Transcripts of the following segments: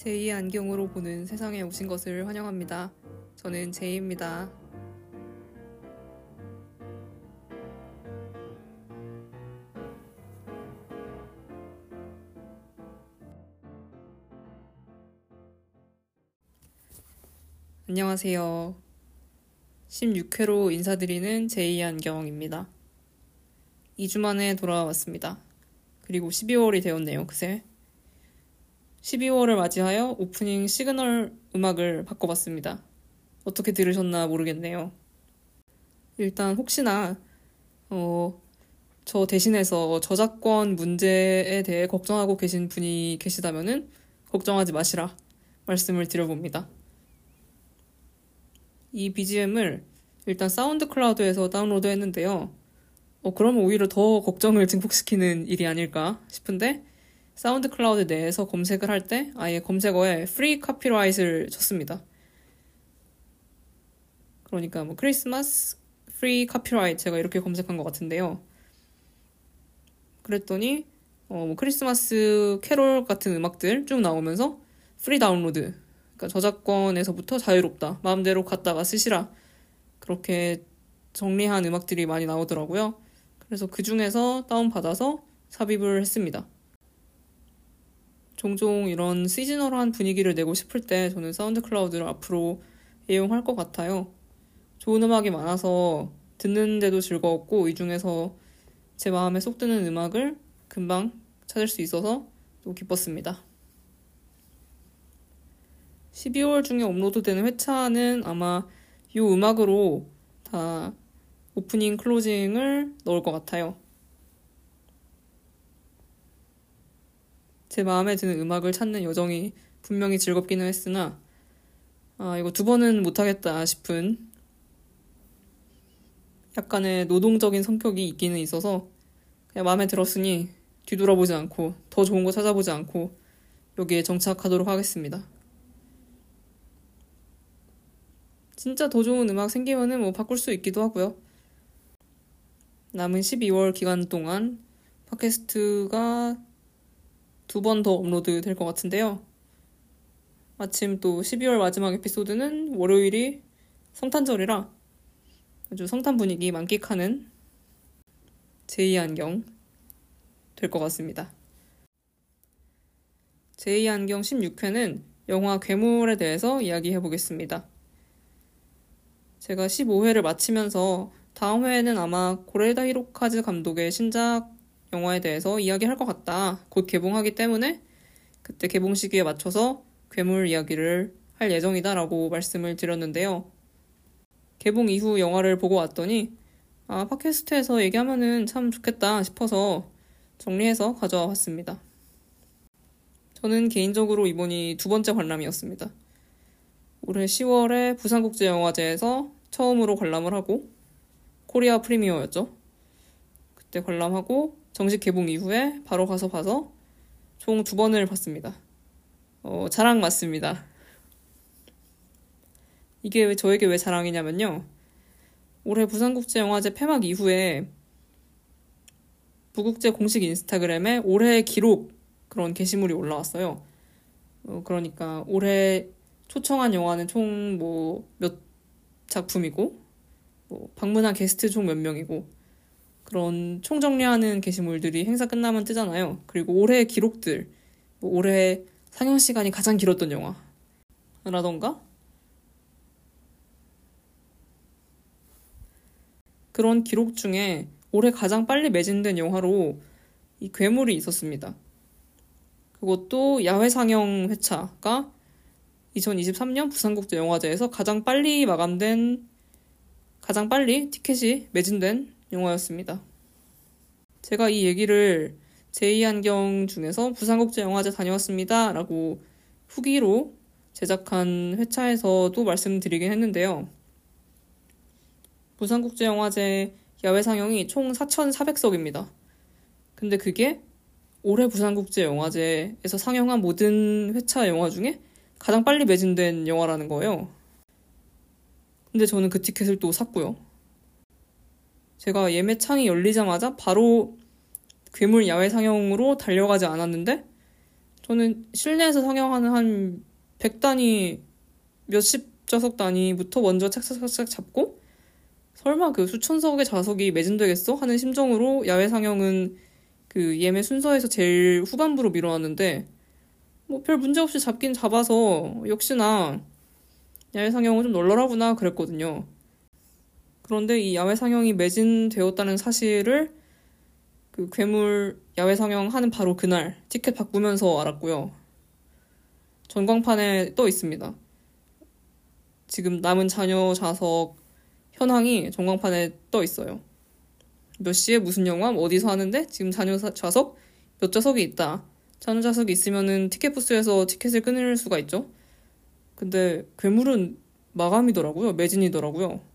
제2의 안경으로 보는 세상에 오신 것을 환영합니다. 저는 제이입니다. 안녕하세요. 16회로 인사드리는 제2의 안경입니다. 2주 만에 돌아왔습니다. 그리고 12월이 되었네요, 그새. 12월을 맞이하여 오프닝 시그널 음악을 바꿔봤습니다. 어떻게 들으셨나 모르겠네요. 일단 혹시나 어, 저 대신해서 저작권 문제에 대해 걱정하고 계신 분이 계시다면은 걱정하지 마시라 말씀을 드려봅니다. 이 BGM을 일단 사운드 클라우드에서 다운로드 했는데요. 어, 그러면 오히려 더 걱정을 증폭시키는 일이 아닐까 싶은데 사운드 클라우드 내에서 검색을 할 때 아예 검색어에 free copyright을 쳤습니다. 그러니까 뭐 크리스마스 free copyright 제가 이렇게 검색한 것 같은데요. 그랬더니 어, 뭐 크리스마스 캐롤 같은 음악들 쭉 나오면서 free download 그러니까 저작권에서부터 자유롭다 마음대로 갖다가 쓰시라 그렇게 정리한 음악들이 많이 나오더라고요. 그래서 그 중에서 다운받아서 삽입을 했습니다. 종종 이런 시즈널한 분위기를 내고 싶을 때 저는 사운드 클라우드를 앞으로 애용할 것 같아요. 좋은 음악이 많아서 듣는데도 즐거웠고 이 중에서 제 마음에 쏙 드는 음악을 금방 찾을 수 있어서 또 기뻤습니다. 12월 중에 업로드되는 회차는 아마 이 음악으로 다 오프닝 클로징을 넣을 것 같아요. 제 마음에 드는 음악을 찾는 여정이 분명히 즐겁기는 했으나, 아, 이거 두 번은 못하겠다 싶은 약간의 노동적인 성격이 있기는 있어서 그냥 마음에 들었으니 뒤돌아보지 않고 더 좋은 거 찾아보지 않고 여기에 정착하도록 하겠습니다. 진짜 더 좋은 음악 생기면은 뭐 바꿀 수 있기도 하고요. 남은 12월 기간 동안 팟캐스트가 두 번 더 업로드 될 것 같은데요. 마침 또 12월 마지막 에피소드는 월요일이 성탄절이라 아주 성탄 분위기 만끽하는 제2 안경 될 것 같습니다. 제2 안경 16회는 영화 괴물에 대해서 이야기해 보겠습니다. 제가 15회를 마치면서 다음 회에는 아마 고레다 히로카즈 감독의 신작 영화에 대해서 이야기할 것 같다. 곧 개봉하기 때문에 그때 개봉 시기에 맞춰서 괴물 이야기를 할 예정이다라고 말씀을 드렸는데요. 개봉 이후 영화를 보고 왔더니 아, 팟캐스트에서 얘기하면은 참 좋겠다 싶어서 정리해서 가져와 봤습니다. 저는 개인적으로 이번이 두 번째 관람이었습니다. 올해 10월에 부산국제영화제에서 처음으로 관람을 하고 코리아 프리미어였죠. 그때 관람하고 정식 개봉 이후에 바로 가서 봐서 총 두 번을 봤습니다. 어, 자랑 맞습니다. 이게 왜 저에게 왜 자랑이냐면요. 올해 부산국제영화제 폐막 이후에 부국제 공식 인스타그램에 올해 기록 그런 게시물이 올라왔어요. 어, 그러니까 올해 초청한 영화는 총 뭐 몇 작품이고 뭐 방문한 게스트 총 몇 명이고 그런 총정리하는 게시물들이 행사 끝나면 뜨잖아요. 그리고 올해 기록들, 뭐 올해 상영 시간이 가장 길었던 영화라던가 그런 기록 중에 올해 가장 빨리 매진된 영화로 이 괴물이 있었습니다. 그것도 야외 상영 회차가 2023년 부산국제영화제에서 가장 빨리 마감된 가장 빨리 티켓이 매진된 영화였습니다. 제가 이 얘기를 제2안경 중에서 부산국제영화제 다녀왔습니다. 라고 후기로 제작한 회차에서도 말씀드리긴 했는데요. 부산국제영화제 야외 상영이 총 4,400석입니다. 근데 그게 올해 부산국제영화제에서 상영한 모든 회차 영화 중에 가장 빨리 매진된 영화라는 거예요. 근데 저는 그 티켓을 또 샀고요. 제가 예매 창이 열리자마자 바로 괴물 야외 상영으로 달려가지 않았는데 저는 실내에서 상영하는 한 100단위, 몇십 좌석 단위부터 먼저 착착착착 잡고 설마 그 수천석의 좌석이 매진되겠어? 하는 심정으로 야외 상영은 그 예매 순서에서 제일 후반부로 밀어놨는데 뭐 별 문제 없이 잡긴 잡아서 역시나 야외 상영은 좀 널널하구나 그랬거든요. 그런데 이 야외 상영이 매진되었다는 사실을 그 괴물 야외 상영하는 바로 그날 티켓 바꾸면서 알았고요. 전광판에 떠 있습니다. 지금 남은 자녀 좌석 현황이 전광판에 떠 있어요. 몇 시에 무슨 영화 뭐 어디서 하는데 지금 자녀 좌석 몇 좌석이 있다. 자녀 좌석이 있으면은 티켓 부스에서 티켓을 끊을 수가 있죠. 근데 괴물은 마감이더라고요. 매진이더라고요.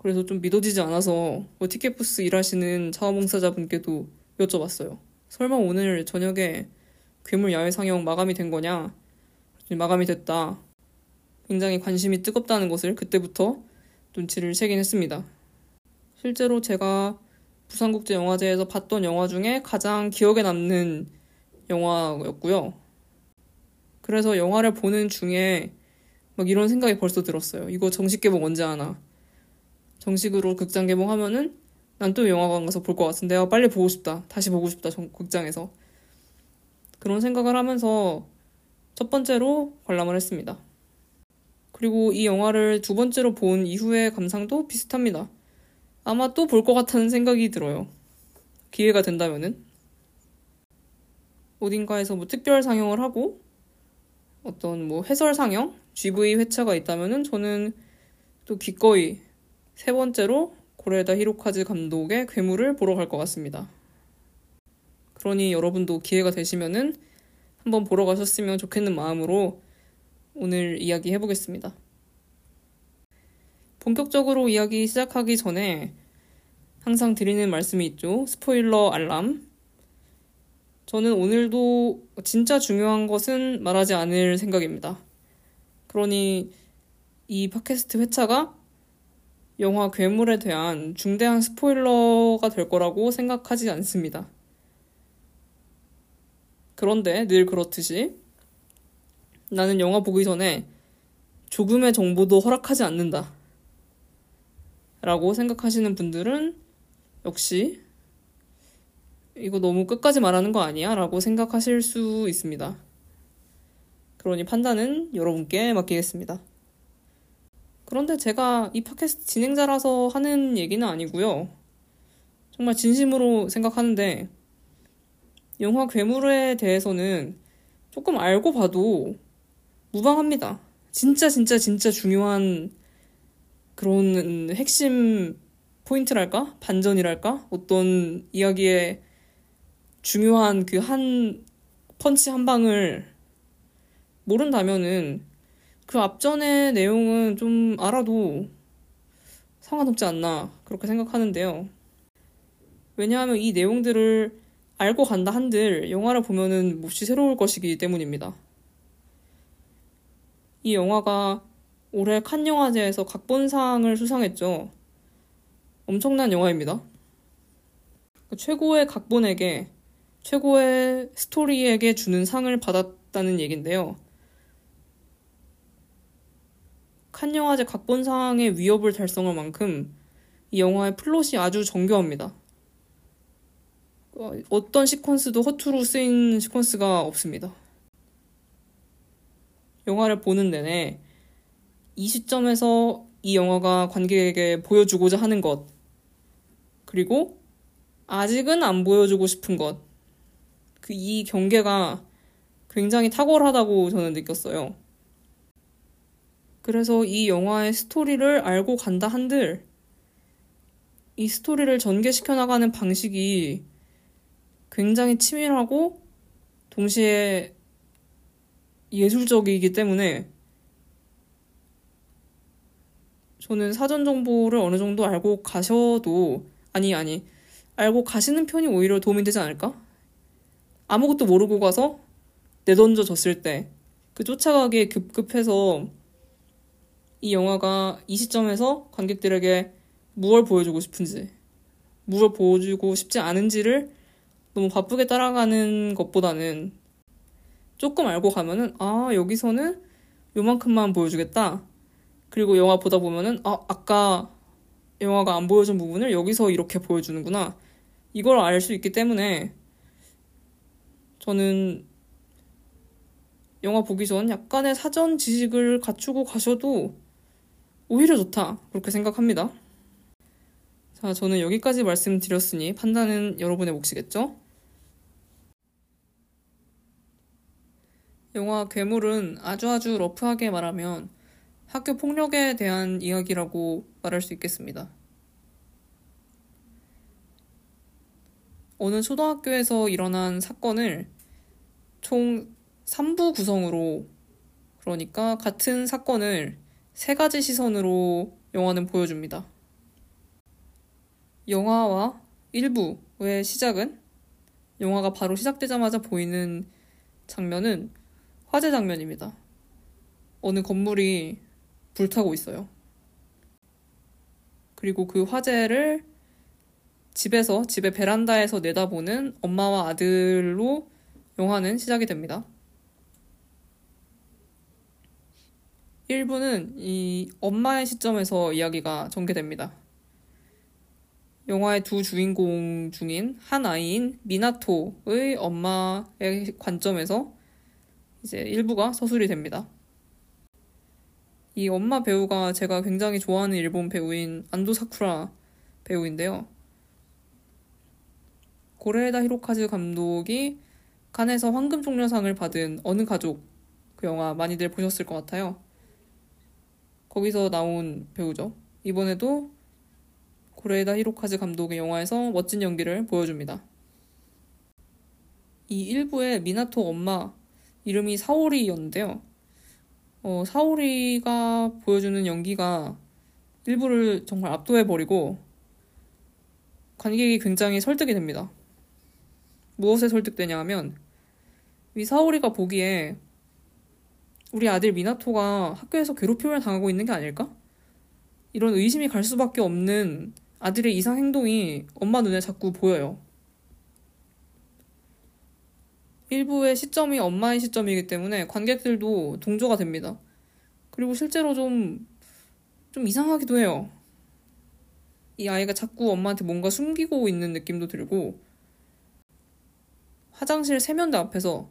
그래서 좀 믿어지지 않아서 뭐 티켓 부스 일하시는 자원봉사자분께도 여쭤봤어요. 설마 오늘 저녁에 괴물 야외 상영 마감이 된 거냐? 마감이 됐다. 굉장히 관심이 뜨겁다는 것을 그때부터 눈치를 채긴 했습니다. 실제로 제가 부산국제영화제에서 봤던 영화 중에 가장 기억에 남는 영화였고요. 그래서 영화를 보는 중에 막 이런 생각이 벌써 들었어요. 이거 정식 개봉 언제 하나? 정식으로 극장 개봉하면은 난 또 영화관 가서 볼 것 같은데 요 빨리 보고 싶다. 다시 보고 싶다. 극장에서. 그런 생각을 하면서 첫 번째로 관람을 했습니다. 그리고 이 영화를 두 번째로 본 이후의 감상도 비슷합니다. 아마 또 볼 것 같다는 생각이 들어요. 기회가 된다면은. 어딘가에서 뭐 특별 상영을 하고 어떤 뭐 해설 상영, GV 회차가 있다면은 저는 또 기꺼이 세 번째로 고레다 히로카즈 감독의 괴물을 보러 갈 것 같습니다. 그러니 여러분도 기회가 되시면은 한번 보러 가셨으면 좋겠는 마음으로 오늘 이야기 해보겠습니다. 본격적으로 이야기 시작하기 전에 항상 드리는 말씀이 있죠. 스포일러 알람. 저는 오늘도 진짜 중요한 것은 말하지 않을 생각입니다. 그러니 이 팟캐스트 회차가 영화 괴물에 대한 중대한 스포일러가 될 거라고 생각하지 않습니다. 그런데 늘 그렇듯이 나는 영화 보기 전에 조금의 정보도 허락하지 않는다. 라고 생각하시는 분들은 역시 이거 너무 끝까지 말하는 거 아니야? 라고 생각하실 수 있습니다. 그러니 판단은 여러분께 맡기겠습니다. 그런데 제가 이 팟캐스트 진행자라서 하는 얘기는 아니고요. 정말 진심으로 생각하는데 영화 괴물에 대해서는 조금 알고 봐도 무방합니다. 진짜 진짜 진짜 중요한 그런 핵심 포인트랄까? 반전이랄까? 어떤 이야기의 중요한 그 한 펀치 한 방을 모른다면은 그 앞전의 내용은 좀 알아도 상관없지 않나 그렇게 생각하는데요. 왜냐하면 이 내용들을 알고 간다 한들 영화를 보면은 몹시 새로울 것이기 때문입니다. 이 영화가 올해 칸 영화제에서 각본상을 수상했죠. 엄청난 영화입니다. 최고의 각본에게 최고의 스토리에게 주는 상을 받았다는 얘긴데요. 칸 영화제 각본상의 위협을 달성할 만큼 이 영화의 플롯이 아주 정교합니다. 어, 어떤 시퀀스도 허투루 쓰인 시퀀스가 없습니다. 영화를 보는 내내 이 시점에서 이 영화가 관객에게 보여주고자 하는 것, 그리고 아직은 안 보여주고 싶은 것, 그 이 경계가 굉장히 탁월하다고 저는 느꼈어요. 그래서 이 영화의 스토리를 알고 간다 한들, 이 스토리를 전개시켜 나가는 방식이 굉장히 치밀하고 동시에 예술적이기 때문에 저는 사전 정보를 어느 정도 알고 가셔도 아니 아니 알고 가시는 편이 오히려 도움이 되지 않을까? 아무것도 모르고 가서 내던져 졌을 때 그 쫓아가기에 급급해서 이 영화가 이 시점에서 관객들에게 무엇을 보여주고 싶은지 무엇을 보여주고 싶지 않은지를 너무 바쁘게 따라가는 것보다는 조금 알고 가면은 아 여기서는 요만큼만 보여주겠다. 그리고 영화 보다 보면은 아 아까 영화가 안 보여준 부분을 여기서 이렇게 보여주는구나. 이걸 알 수 있기 때문에 저는 영화 보기 전 약간의 사전 지식을 갖추고 가셔도 오히려 좋다. 그렇게 생각합니다. 자, 저는 여기까지 말씀드렸으니 판단은 여러분의 몫이겠죠? 영화 괴물은 아주 아주 러프하게 말하면 학교 폭력에 대한 이야기라고 말할 수 있겠습니다. 어느 초등학교에서 일어난 사건을 총 3부 구성으로 그러니까 같은 사건을 세 가지 시선으로 영화는 보여줍니다. 영화와 1부의 시작은 영화가 바로 시작되자마자 보이는 장면은 화재 장면입니다. 어느 건물이 불타고 있어요. 그리고 그 화재를 집에서, 집의 베란다에서 내다보는 엄마와 아들로 영화는 시작이 됩니다. 1부는 이 엄마의 시점에서 이야기가 전개됩니다. 영화의 두 주인공 중인 한 아이인 미나토의 엄마의 관점에서 이제 일부가 서술이 됩니다. 이 엄마 배우가 제가 굉장히 좋아하는 일본 배우인 안도 사쿠라 배우인데요. 고레에다 히로카즈 감독이 칸에서 황금 종려상을 받은 어느 가족 그 영화 많이들 보셨을 것 같아요. 거기서 나온 배우죠. 이번에도 고레에다 히로카즈 감독의 영화에서 멋진 연기를 보여줍니다. 이 일부의 미나토 엄마 이름이 사오리였는데요. 어, 사오리가 보여주는 연기가 일부를 정말 압도해버리고 관객이 굉장히 설득이 됩니다. 무엇에 설득되냐 하면 이 사오리가 보기에 우리 아들 미나토가 학교에서 괴롭힘을 당하고 있는 게 아닐까? 이런 의심이 갈 수밖에 없는 아들의 이상 행동이 엄마 눈에 자꾸 보여요. 일부의 시점이 엄마의 시점이기 때문에 관객들도 동조가 됩니다. 그리고 실제로 좀, 좀 이상하기도 해요. 이 아이가 자꾸 엄마한테 뭔가 숨기고 있는 느낌도 들고, 화장실 세면대 앞에서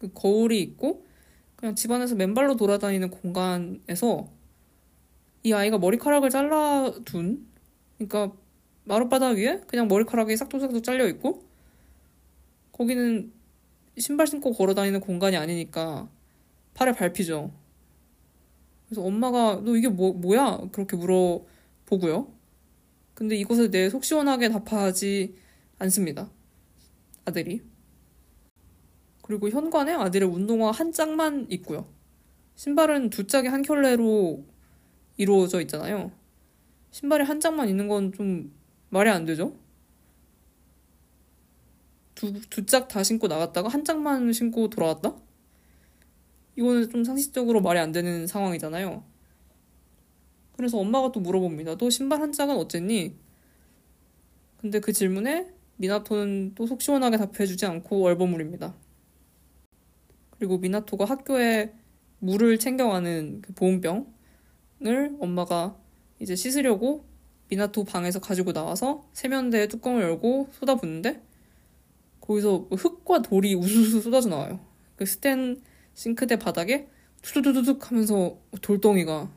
그 거울이 있고, 그냥 집안에서 맨발로 돌아다니는 공간에서 이 아이가 머리카락을 잘라둔, 그러니까 마룻바닥 위에 그냥 머리카락이 싹둑싹둑 잘려 있고, 거기는 신발 신고 걸어 다니는 공간이 아니니까 팔을 밟히죠. 그래서 엄마가 너 이게 뭐, 뭐야? 그렇게 물어보고요. 근데 이것에 대해 속 시원하게 답하지 않습니다. 아들이. 그리고 현관에 아들의 운동화 한 짝만 있고요. 신발은 두 짝이 한 켤레로 이루어져 있잖아요. 신발이 한 짝만 있는 건 좀 말이 안 되죠? 두짝 다 신고 나갔다가 한 짝만 신고 돌아왔다? 이거는 좀 상식적으로 말이 안 되는 상황이잖아요. 그래서 엄마가 또 물어봅니다. 너 신발 한 짝은 어쨌니? 근데 그 질문에 미나토는 또 속 시원하게 답해주지 않고 얼버무립니다. 그리고 미나토가 학교에 물을 챙겨가는 그 보온병을 엄마가 이제 씻으려고 미나토 방에서 가지고 나와서 세면대 뚜껑을 열고 쏟아붓는데 거기서 흙과 돌이 우수수 쏟아져 나와요. 그 스텐 싱크대 바닥에 투두두둑 하면서 돌덩이가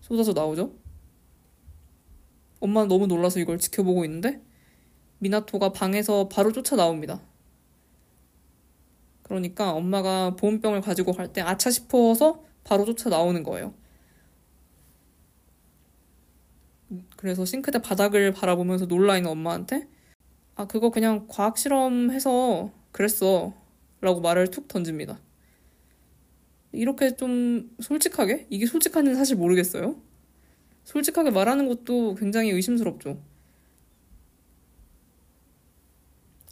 쏟아져 나오죠. 엄마는 너무 놀라서 이걸 지켜보고 있는데 미나토가 방에서 바로 쫓아 나옵니다. 그러니까 엄마가 보온병을 가지고 갈 때 아차 싶어서 바로 쫓아 나오는 거예요. 그래서 싱크대 바닥을 바라보면서 놀라 있는 엄마한테 아, 그거 그냥 과학 실험해서 그랬어. 라고 말을 툭 던집니다. 이렇게 좀 솔직하게? 이게 솔직한지는 사실 모르겠어요. 솔직하게 말하는 것도 굉장히 의심스럽죠.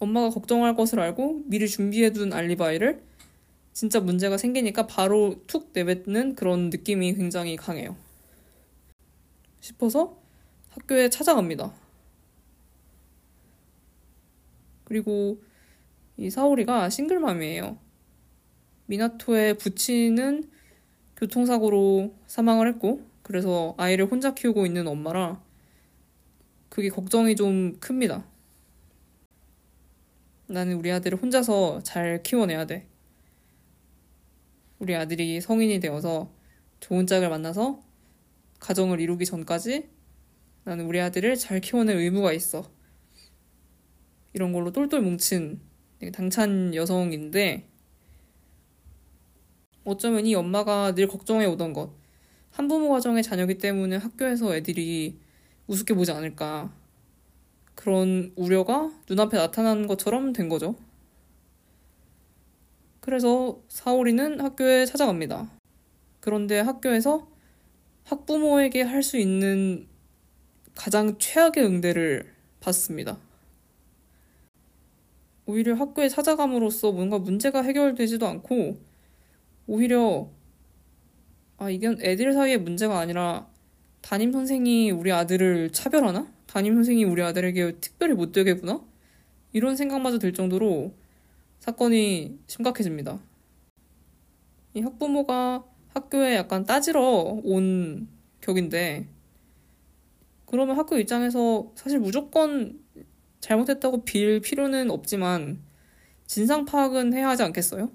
엄마가 걱정할 것을 알고 미리 준비해둔 알리바이를 진짜 문제가 생기니까 바로 툭 내뱉는 그런 느낌이 굉장히 강해요. 싶어서 학교에 찾아갑니다. 그리고 이 사오리가 싱글맘이에요. 미나토의 부친은 교통사고로 사망을 했고, 그래서 아이를 혼자 키우고 있는 엄마라 그게 걱정이 좀 큽니다. 나는 우리 아들을 혼자서 잘 키워내야 돼. 우리 아들이 성인이 되어서 좋은 짝을 만나서 가정을 이루기 전까지 나는 우리 아들을 잘 키워낼 의무가 있어. 이런 걸로 똘똘 뭉친 당찬 여성인데 어쩌면 이 엄마가 늘 걱정해 오던 것. 한부모 가정의 자녀기 때문에 학교에서 애들이 우습게 보지 않을까. 그런 우려가 눈앞에 나타난 것처럼 된 거죠. 그래서 사오리는 학교에 찾아갑니다. 그런데 학교에서 학부모에게 할 수 있는 가장 최악의 응대를 받습니다. 오히려 학교에 찾아감으로써 뭔가 문제가 해결되지도 않고 오히려 아 이건 애들 사이의 문제가 아니라 담임 선생이 우리 아들을 차별하나? 담임 선생이 우리 아들에게 특별히 못되게 구나? 이런 생각마저 들 정도로 사건이 심각해집니다. 이 학부모가 학교에 약간 따지러 온 격인데 그러면 학교 입장에서 사실 무조건 잘못했다고 빌 필요는 없지만 진상 파악은 해야 하지 않겠어요?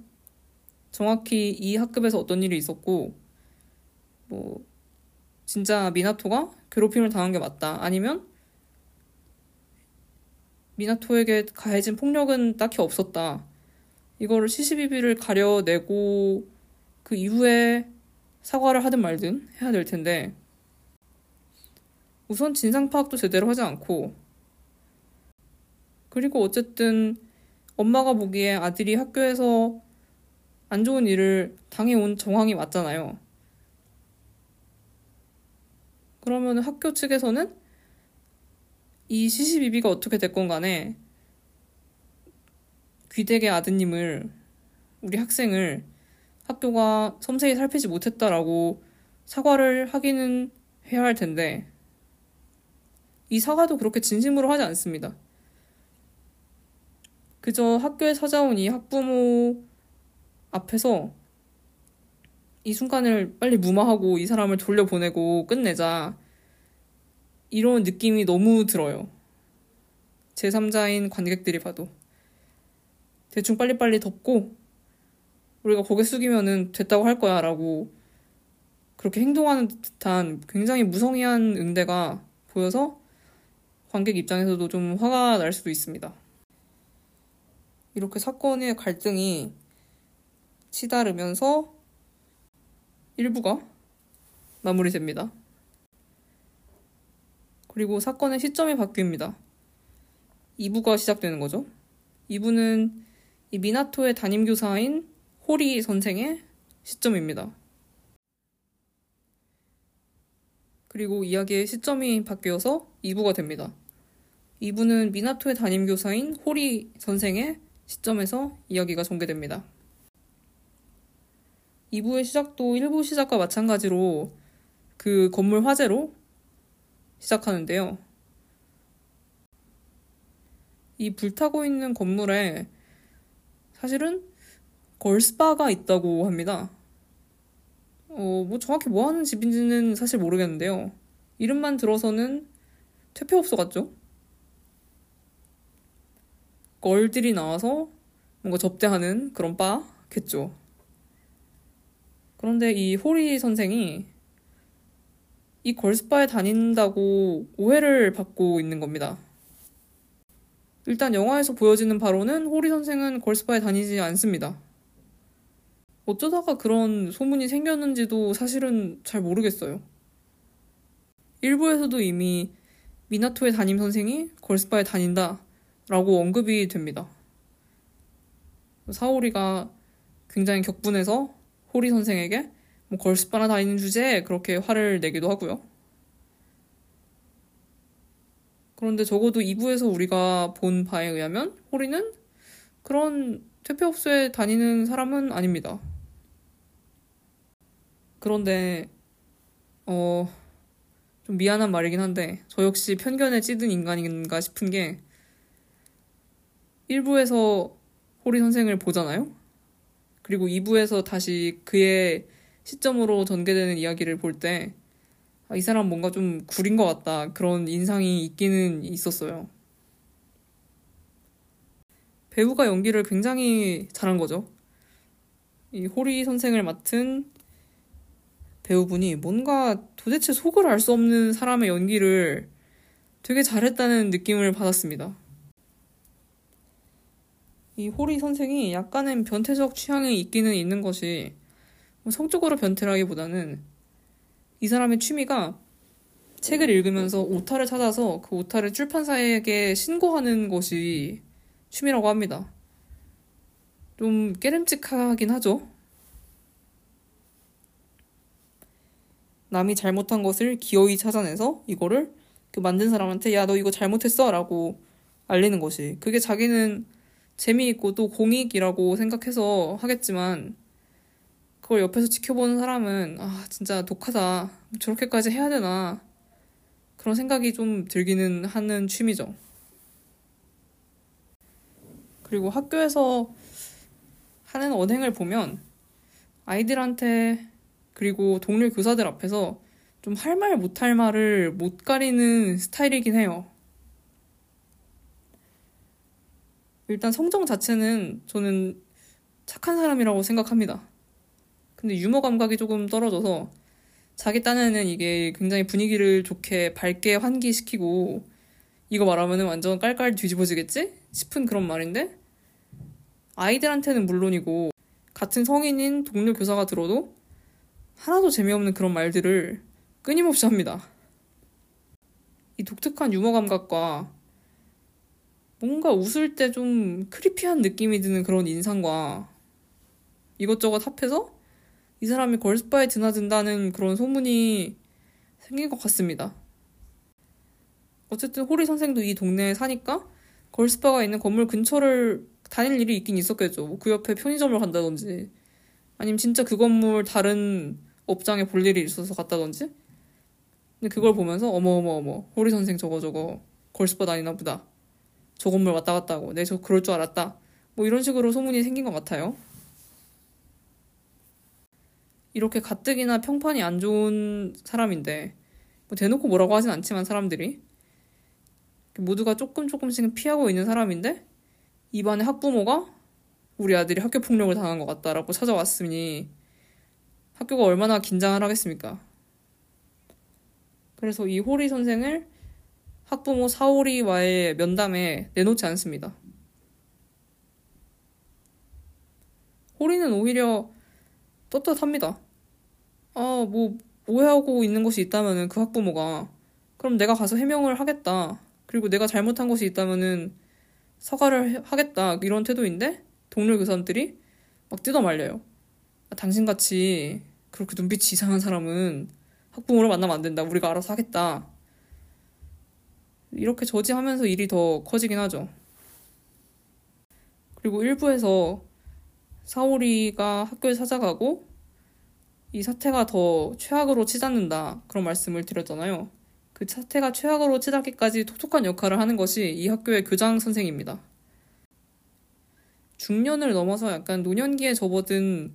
정확히 이 학급에서 어떤 일이 있었고 뭐 진짜 미나토가 괴롭힘을 당한 게 맞다 아니면 미나토에게 가해진 폭력은 딱히 없었다 이거를 CCBB를 가려내고 그 이후에 사과를 하든 말든 해야 될 텐데 우선 진상 파악도 제대로 하지 않고 그리고 어쨌든 엄마가 보기에 아들이 학교에서 안 좋은 일을 당해온 정황이 맞잖아요. 그러면 학교 측에서는 이 CCBB가 어떻게 됐건 간에 귀대의 아드님을 우리 학생을 학교가 섬세히 살피지 못했다라고 사과를 하기는 해야 할 텐데 이 사과도 그렇게 진심으로 하지 않습니다. 그저 학교에 찾아온 이 학부모 앞에서 이 순간을 빨리 무마하고 이 사람을 돌려보내고 끝내자 이런 느낌이 너무 들어요. 제3자인 관객들이 봐도. 대충 빨리빨리 덮고 우리가 고개 숙이면은 됐다고 할 거야 라고 그렇게 행동하는 듯한 굉장히 무성의한 응대가 보여서 관객 입장에서도 좀 화가 날 수도 있습니다. 이렇게 사건의 갈등이 치달으면서 1부가 마무리됩니다. 그리고 사건의 시점이 바뀝니다. 2부가 시작되는 거죠. 2부는 이 미나토의 담임 교사인 호리 선생의 시점입니다. 그리고 이야기의 시점이 바뀌어서 2부가 됩니다. 2부는 미나토의 담임 교사인 호리 선생의 시점에서 이야기가 전개됩니다. 2부의 시작도 1부 시작과 마찬가지로 그 건물 화재로 시작하는데요. 이 불타고 있는 건물에 사실은 걸스바가 있다고 합니다. 어, 뭐 정확히 뭐 하는 집인지는 사실 모르겠는데요. 이름만 들어서는 퇴폐업소 같죠? 걸들이 나와서 뭔가 접대하는 그런 바겠죠. 그런데 이 호리 선생이 이 걸스바에 다닌다고 오해를 받고 있는 겁니다. 일단 영화에서 보여지는 바로는 호리 선생은 걸스바에 다니지 않습니다. 어쩌다가 그런 소문이 생겼는지도 사실은 잘 모르겠어요. 일부에서도 이미 미나토의 담임 선생이 걸스바에 다닌다 라고 언급이 됩니다. 사오리가 굉장히 격분해서 호리 선생에게 뭐 걸스바나 다니는 주제에 그렇게 화를 내기도 하고요. 그런데 적어도 2부에서 우리가 본 바에 의하면 호리는 그런 퇴폐업소에 다니는 사람은 아닙니다. 그런데 어, 좀 미안한 말이긴 한데 저 역시 편견에 찌든 인간인가 싶은 게 일부에서 호리 선생을 보잖아요. 그리고 2부에서 다시 그의 시점으로 전개되는 이야기를 볼 때, 아, 이 사람 뭔가 좀 구린 것 같다. 그런 인상이 있기는 있었어요. 배우가 연기를 굉장히 잘한 거죠. 이 호리 선생을 맡은 배우분이 뭔가 도대체 속을 알 수 없는 사람의 연기를 되게 잘했다는 느낌을 받았습니다. 이 호리 선생이 약간은 변태적 취향이 있기는 있는 것이 뭐 성적으로 변태라기보다는 이 사람의 취미가 책을 읽으면서 오타를 찾아서 그 오타를 출판사에게 신고하는 것이 취미라고 합니다. 좀 깨름직하긴 하죠. 남이 잘못한 것을 기어이 찾아내서 이거를 그 만든 사람한테 야 너 이거 잘못했어 라고 알리는 것이 그게 자기는 재미있고 또 공익이라고 생각해서 하겠지만 그걸 옆에서 지켜보는 사람은 아 진짜 독하다 저렇게까지 해야 되나 그런 생각이 좀 들기는 하는 취미죠. 그리고 학교에서 하는 언행을 보면 아이들한테 그리고 동료 교사들 앞에서 좀 할 말 못 할 말을 못 가리는 스타일이긴 해요. 일단 성정 자체는 저는 착한 사람이라고 생각합니다. 근데 유머 감각이 조금 떨어져서 자기 딴에는 이게 굉장히 분위기를 좋게 밝게 환기시키고 이거 말하면 완전 깔깔 뒤집어지겠지? 싶은 그런 말인데 아이들한테는 물론이고 같은 성인인 동료 교사가 들어도 하나도 재미없는 그런 말들을 끊임없이 합니다. 이 독특한 유머 감각과 뭔가 웃을 때 좀 크리피한 느낌이 드는 그런 인상과 이것저것 합해서 이 사람이 걸스바에 드나든다는 그런 소문이 생긴 것 같습니다. 어쨌든 호리 선생도 이 동네에 사니까 걸스바가 있는 건물 근처를 다닐 일이 있긴 있었겠죠. 뭐 그 옆에 편의점을 간다든지 아니면 진짜 그 건물 다른 업장에 볼 일이 있어서 갔다든지 근데 그걸 보면서 어머 어머 어머 호리 선생 저거 저거 걸스바 다니나 보다 저 건물 왔다 갔다 하고 내 저 그럴 줄 알았다 뭐 이런 식으로 소문이 생긴 것 같아요 이렇게 가뜩이나 평판이 안 좋은 사람인데 뭐 대놓고 뭐라고 하진 않지만 사람들이 모두가 조금 조금씩 피하고 있는 사람인데 입안에 학부모가 우리 아들이 학교 폭력을 당한 것 같다라고 찾아왔으니 학교가 얼마나 긴장을 하겠습니까? 그래서 이 호리 선생을 학부모 사오리와의 면담에 내놓지 않습니다. 호리는 오히려 떳떳합니다. 아, 뭐, 오해하고 있는 것이 있다면은 그 학부모가, 그럼 내가 가서 해명을 하겠다. 그리고 내가 잘못한 것이 있다면은 사과를 하겠다. 이런 태도인데, 동료 교사들이 막 뜯어 말려요. 아, 당신같이 그렇게 눈빛이 이상한 사람은 학부모를 만나면 안 된다. 우리가 알아서 하겠다. 이렇게 저지하면서 일이 더 커지긴 하죠. 그리고 일부에서 사오리가 학교에 찾아가고 이 사태가 더 최악으로 치닫는다. 그런 말씀을 드렸잖아요. 그 사태가 최악으로 치닫기까지 톡톡한 역할을 하는 것이 이 학교의 교장 선생입니다. 중년을 넘어서 약간 노년기에 접어든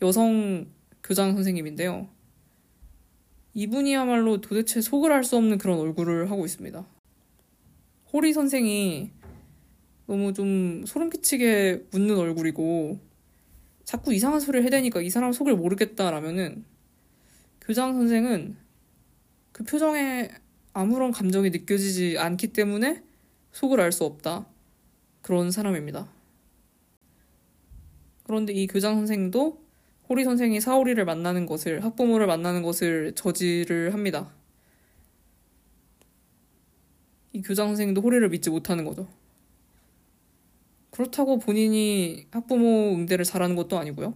여성 교장 선생님인데요. 이분이야말로 도대체 속을 알 수 없는 그런 얼굴을 하고 있습니다. 호리 선생이 너무 좀 소름 끼치게 웃는 얼굴이고 자꾸 이상한 소리를 해대니까 이 사람 속을 모르겠다라면은 교장 선생은 그 표정에 아무런 감정이 느껴지지 않기 때문에 속을 알 수 없다. 그런 사람입니다. 그런데 이 교장 선생도 호리 선생이 사오리를 만나는 것을 학부모를 만나는 것을 저지를 합니다. 이 교장 선생도 호리를 믿지 못하는 거죠. 그렇다고 본인이 학부모 응대를 잘하는 것도 아니고요.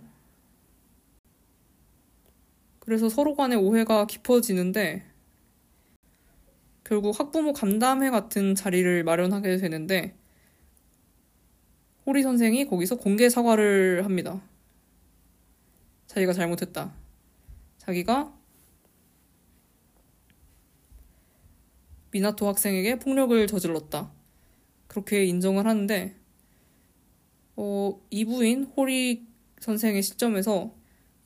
그래서 서로 간의 오해가 깊어지는데 결국 학부모 간담회 같은 자리를 마련하게 되는데 호리 선생이 거기서 공개 사과를 합니다. 자기가 잘못했다. 자기가 미나토 학생에게 폭력을 저질렀다. 그렇게 인정을 하는데 어, 이부인 호리 선생의 시점에서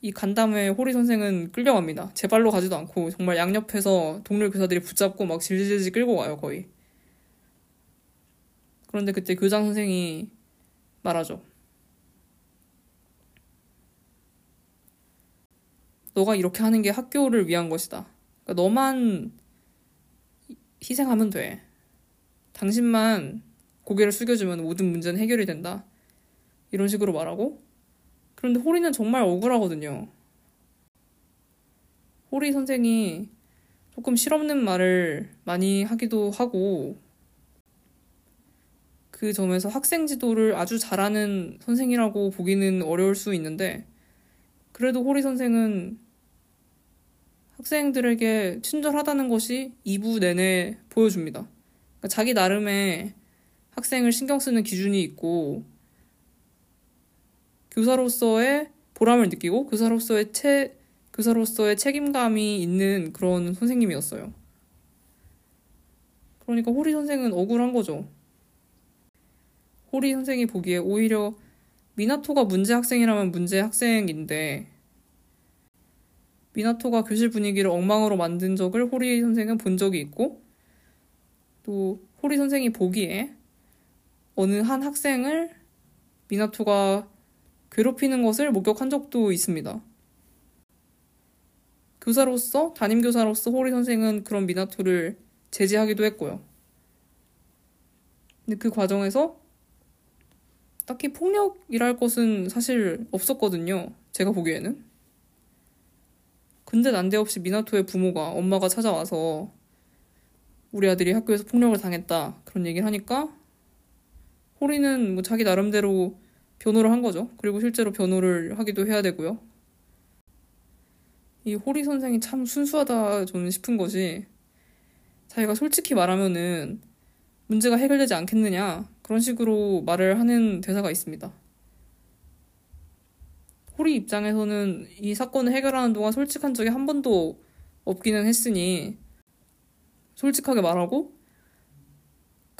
이 간담회 호리 선생은 끌려갑니다. 제 발로 가지도 않고 정말 양옆에서 동료 교사들이 붙잡고 막 질질질 끌고 와요, 거의. 그런데 그때 교장 선생이 말하죠. 너가 이렇게 하는 게 학교를 위한 것이다. 그러니까 너만 희생하면 돼. 당신만 고개를 숙여주면 모든 문제는 해결이 된다. 이런 식으로 말하고 그런데 호리는 정말 억울하거든요. 호리 선생이 조금 실없는 말을 많이 하기도 하고 그 점에서 학생 지도를 아주 잘하는 선생이라고 보기는 어려울 수 있는데 그래도 호리 선생은 학생들에게 친절하다는 것이 2부 내내 보여줍니다. 그러니까 자기 나름의 학생을 신경 쓰는 기준이 있고 교사로서의 보람을 느끼고 교사로서의 채, 교사로서의 책임감이 있는 그런 선생님이었어요. 그러니까 호리 선생은 억울한 거죠. 호리 선생이 보기에 오히려 미나토가 문제 학생이라면 문제 학생인데 미나토가 교실 분위기를 엉망으로 만든 적을 호리 선생은 본 적이 있고 또 호리 선생이 보기에 어느 한 학생을 미나토가 괴롭히는 것을 목격한 적도 있습니다. 교사로서, 담임교사로서 호리 선생은 그런 미나토를 제지하기도 했고요. 근데 그 과정에서 딱히 폭력이랄 것은 사실 없었거든요. 제가 보기에는. 근데 난데없이 미나토의 부모가 엄마가 찾아와서 우리 아들이 학교에서 폭력을 당했다 그런 얘기를 하니까 호리는 뭐 자기 나름대로 변호를 한 거죠. 그리고 실제로 변호를 하기도 해야 되고요. 이 호리 선생이 참 순수하다 저는 싶은 것이 자기가 솔직히 말하면은 문제가 해결되지 않겠느냐 그런 식으로 말을 하는 대사가 있습니다. 호리 입장에서는 이 사건을 해결하는 동안 솔직한 적이 한 번도 없기는 했으니 솔직하게 말하고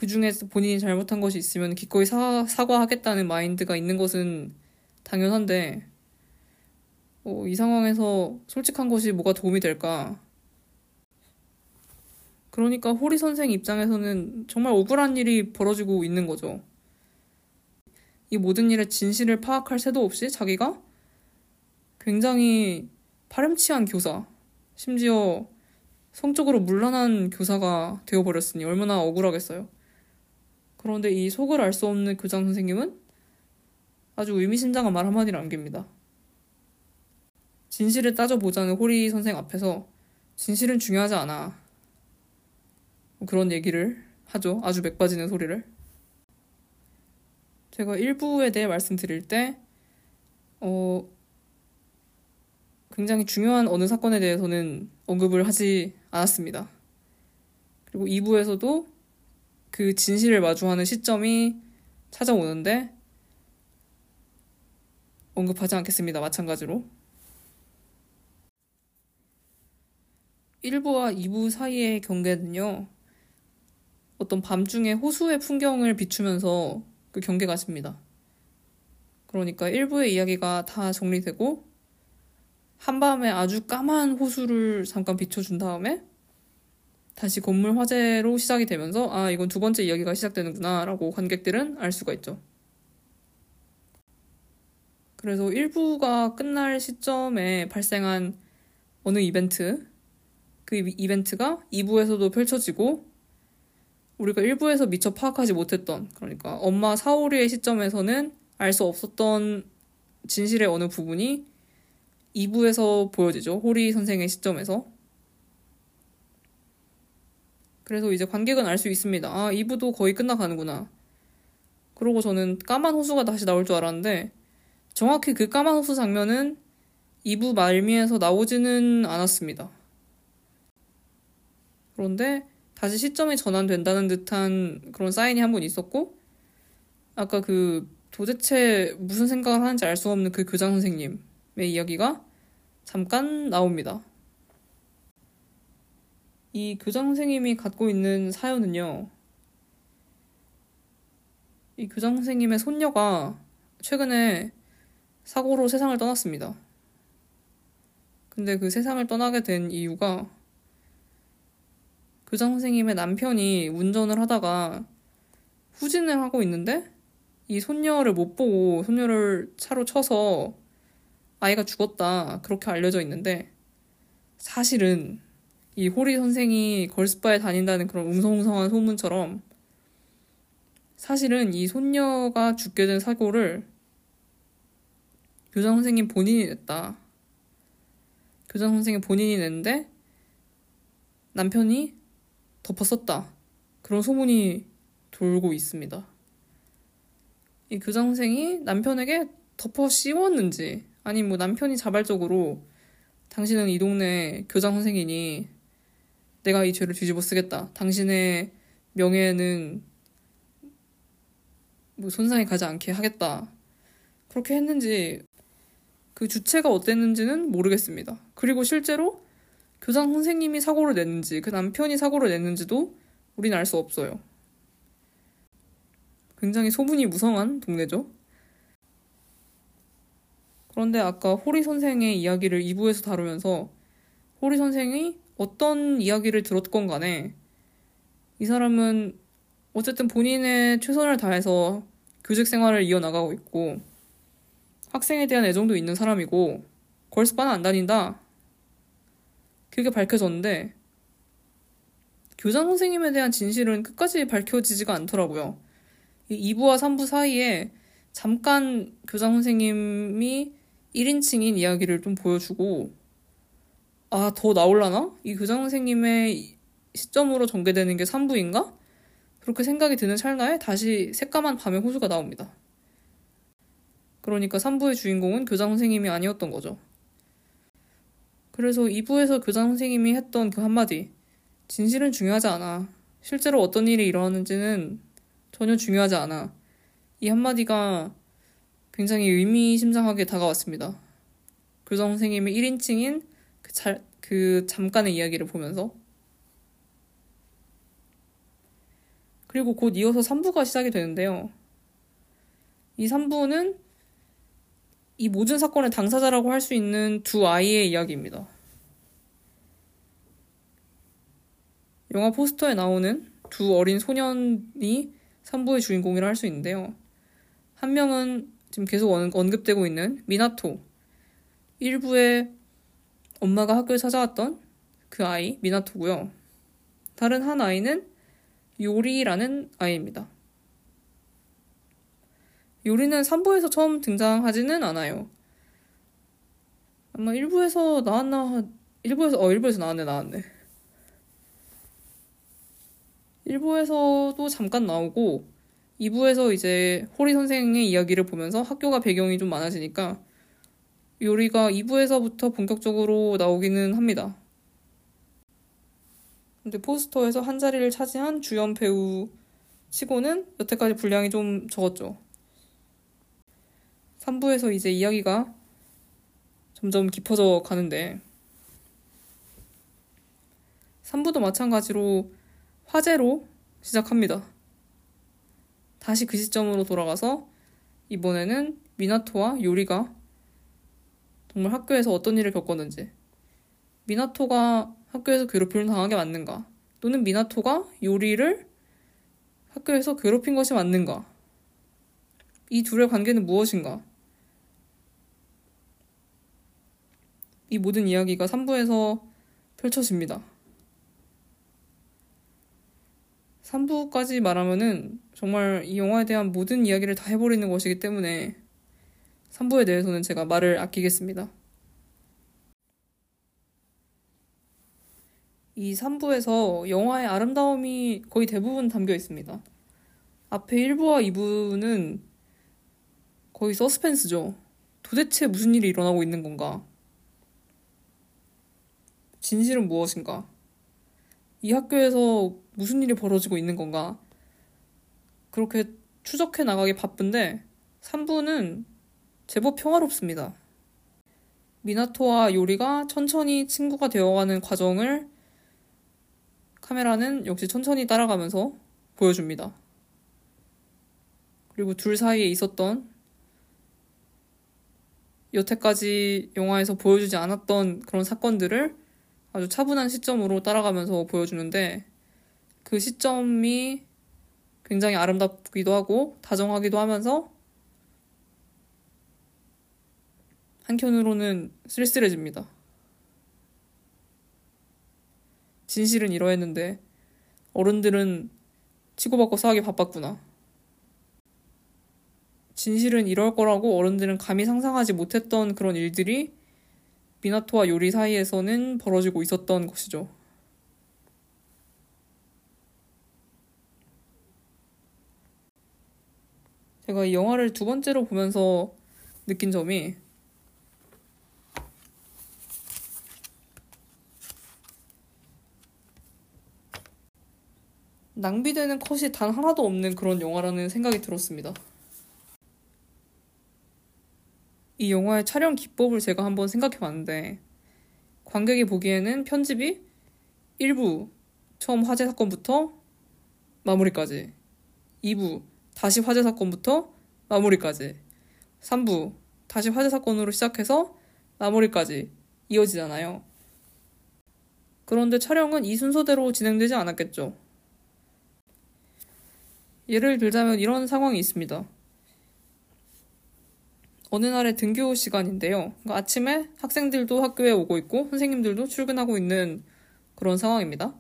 그 중에서 본인이 잘못한 것이 있으면 기꺼이 사, 사과하겠다는 마인드가 있는 것은 당연한데, 어, 이 상황에서 솔직한 것이 뭐가 도움이 될까? 그러니까 호리 선생 입장에서는 정말 억울한 일이 벌어지고 있는 거죠. 이 모든 일의 진실을 파악할 새도 없이 자기가 굉장히 파렴치한 교사, 심지어 성적으로 물러난 교사가 되어버렸으니 얼마나 억울하겠어요. 그런데 이 속을 알 수 없는 교장 선생님은 아주 의미심장한 말 한마디를 남깁니다. 진실을 따져보자는 호리 선생 앞에서 진실은 중요하지 않아. 뭐 그런 얘기를 하죠. 아주 맥 빠지는 소리를. 제가 일부에 대해 말씀드릴 때, 어, 굉장히 중요한 어느 사건에 대해서는 언급을 하지 않았습니다. 그리고 2부에서도 그 진실을 마주하는 시점이 찾아오는데 언급하지 않겠습니다. 마찬가지로. 1부와 2부 사이의 경계는요. 어떤 밤중에 호수의 풍경을 비추면서 그 경계가 집니다. 그러니까 1부의 이야기가 다 정리되고 한밤에 아주 까만 호수를 잠깐 비춰준 다음에 다시 건물 화재로 시작이 되면서 아 이건 두 번째 이야기가 시작되는구나라고 관객들은 알 수가 있죠. 그래서 1부가 끝날 시점에 발생한 어느 이벤트 그 이벤트가 2부에서도 펼쳐지고 우리가 1부에서 미처 파악하지 못했던 그러니까 엄마 사오리의 시점에서는 알 수 없었던 진실의 어느 부분이 2부에서 보여지죠. 호리 선생의 시점에서. 그래서 이제 관객은 알 수 있습니다. 아, 2부도 거의 끝나가는구나. 그러고 저는 까만 호수가 다시 나올 줄 알았는데 정확히 그 까만 호수 장면은 2부 말미에서 나오지는 않았습니다. 그런데 다시 시점이 전환된다는 듯한 그런 사인이 한 번 있었고 아까 그 도대체 무슨 생각을 하는지 알 수 없는 그 교장 선생님의 이야기가 잠깐 나옵니다. 이 교장 선생님이 갖고 있는 사연은요. 이 교장 선생님의 손녀가 최근에 사고로 세상을 떠났습니다. 근데 그 세상을 떠나게 된 이유가 교장 선생님의 남편이 운전을 하다가 후진을 하고 있는데 이 손녀를 못 보고 손녀를 차로 쳐서 아이가 죽었다 그렇게 알려져 있는데 사실은 이 호리 선생이 걸스바에 다닌다는 그런 웅성웅성한 소문처럼 사실은 이 손녀가 죽게 된 사고를 교장 선생님 본인이 냈다. 교장 선생님 본인이 냈는데 남편이 덮었었다. 그런 소문이 돌고 있습니다. 이 교장 선생이 남편에게 덮어 씌웠는지, 아니 뭐 남편이 자발적으로 당신은 이 동네 교장 선생이니 내가 이 죄를 뒤집어 쓰겠다. 당신의 명예는 뭐 손상이 가지 않게 하겠다. 그렇게 했는지 그 주체가 어땠는지는 모르겠습니다. 그리고 실제로 교장 선생님이 사고를 냈는지 그 남편이 사고를 냈는지도 우리는 알수 없어요. 굉장히 소문이 무성한 동네죠. 그런데 아까 호리 선생의 이야기를 2부에서 다루면서 호리 선생이 어떤 이야기를 들었건 간에 이 사람은 어쨌든 본인의 최선을 다해서 교직 생활을 이어나가고 있고 학생에 대한 애정도 있는 사람이고 걸스바는 안 다닌다. 그게 밝혀졌는데 교장 선생님에 대한 진실은 끝까지 밝혀지지가 않더라고요. 이 2부와 3부 사이에 잠깐 교장 선생님이 1인칭인 이야기를 좀 보여주고 아, 더 나올라나? 이 교장 선생님의 시점으로 전개되는 게 3부인가? 그렇게 생각이 드는 찰나에 다시 새까만 밤의 호수가 나옵니다. 그러니까 3부의 주인공은 교장 선생님이 아니었던 거죠. 그래서 2부에서 교장 선생님이 했던 그 한마디. 진실은 중요하지 않아. 실제로 어떤 일이 일어나는지는 전혀 중요하지 않아. 이 한마디가 굉장히 의미심장하게 다가왔습니다. 교장 선생님의 1인칭인 그, 잘, 그 잠깐의 이야기를 보면서. 그리고 곧 이어서 3부가 시작이 되는데요. 이 3부는 이 모든 사건의 당사자라고 할 수 있는 두 아이의 이야기입니다. 영화 포스터에 나오는 두 어린 소년이 3부의 주인공이라 할 수 있는데요. 한 명은 지금 계속 언급되고 있는 미나토. 1부에 엄마가 학교에 찾아왔던 그 아이, 미나토고요. 다른 한 아이는 요리라는 아이입니다. 요리는 3부에서 처음 등장하지는 않아요. 아마 1부에서 나왔나, 1부에서, 어, 1부에서 나왔네, 나왔네. 1부에서도 잠깐 나오고, 2부에서 이제 호리 선생의 이야기를 보면서 학교가 배경이 좀 많아지니까, 요리가 2부에서부터 본격적으로 나오기는 합니다. 근데 포스터에서 한 자리를 차지한 주연 배우 치고는 여태까지 분량이 좀 적었죠. 3부에서 이제 이야기가 점점 깊어져 가는데 3부도 마찬가지로 화제로 시작합니다. 다시 그 시점으로 돌아가서 이번에는 미나토와 요리가 정말 학교에서 어떤 일을 겪었는지. 미나토가 학교에서 괴롭힘을 당하게 맞는가? 또는 미나토가 요리를 학교에서 괴롭힌 것이 맞는가? 이 둘의 관계는 무엇인가? 이 모든 이야기가 3부에서 펼쳐집니다. 3부까지 말하면은 정말 이 영화에 대한 모든 이야기를 다 해버리는 것이기 때문에 3부에 대해서는 제가 말을 아끼겠습니다. 이 3부에서 영화의 아름다움이 거의 대부분 담겨 있습니다. 앞에 1부와 2부는 거의 서스펜스죠. 도대체 무슨 일이 일어나고 있는 건가? 진실은 무엇인가? 이 학교에서 무슨 일이 벌어지고 있는 건가? 그렇게 추적해 나가기 바쁜데 3부는 제법 평화롭습니다. 미나토와 요리가 천천히 친구가 되어가는 과정을 카메라는 역시 천천히 따라가면서 보여줍니다. 그리고 둘 사이에 있었던 여태까지 영화에서 보여주지 않았던 그런 사건들을 아주 차분한 시점으로 따라가면서 보여주는데 그 시점이 굉장히 아름답기도 하고 다정하기도 하면서 한편으로는 쓸쓸해집니다. 진실은 이러했는데 어른들은 치고받고 싸우기 바빴구나. 진실은 이럴 거라고 어른들은 감히 상상하지 못했던 그런 일들이 미나토와 요리 사이에서는 벌어지고 있었던 것이죠. 제가 이 영화를 두 번째로 보면서 느낀 점이 낭비되는 컷이 단 하나도 없는 그런 영화라는 생각이 들었습니다. 이 영화의 촬영 기법을 제가 한번 생각해 봤는데, 관객이 보기에는 편집이 1부, 처음 화재 사건부터 마무리까지, 2부, 다시 화재 사건부터 마무리까지, 3부, 다시 화재 사건으로 시작해서 마무리까지 이어지잖아요. 그런데 촬영은 이 순서대로 진행되지 않았겠죠. 예를 들자면 이런 상황이 있습니다. 어느 날의 등교 시간인데요. 그러니까 아침에 학생들도 학교에 오고 있고 선생님들도 출근하고 있는 그런 상황입니다.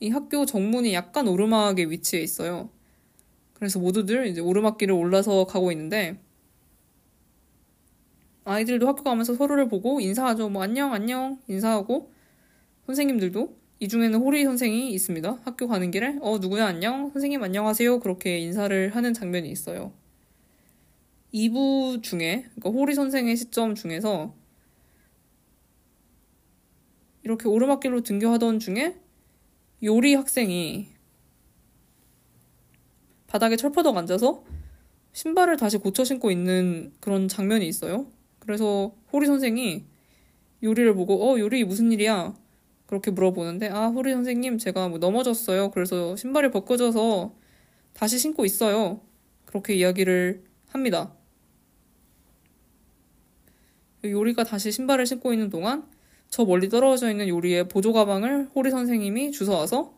이 학교 정문이 약간 오르막에 위치해 있어요. 그래서 모두들 이제 오르막길을 올라서 가고 있는데 아이들도 학교 가면서 서로를 보고 인사하죠. 뭐 안녕 안녕 인사하고 선생님들도 이 중에는 호리 선생이 있습니다. 학교 가는 길에 어 누구야 안녕 선생님 안녕하세요 그렇게 인사를 하는 장면이 있어요. 2부 중에 그러니까 호리 선생의 시점 중에서 이렇게 오르막길로 등교하던 중에 요리 학생이 바닥에 철퍼덕 앉아서 신발을 다시 고쳐 신고 있는 그런 장면이 있어요. 그래서 호리 선생이 요리를 보고 어 요리 무슨 일이야? 그렇게 물어보는데 아 호리 선생님 제가 뭐 넘어졌어요. 그래서 신발이 벗겨져서 다시 신고 있어요. 그렇게 이야기를 합니다. 요리가 다시 신발을 신고 있는 동안 저 멀리 떨어져 있는 요리의 보조 가방을 호리 선생님이 주워와서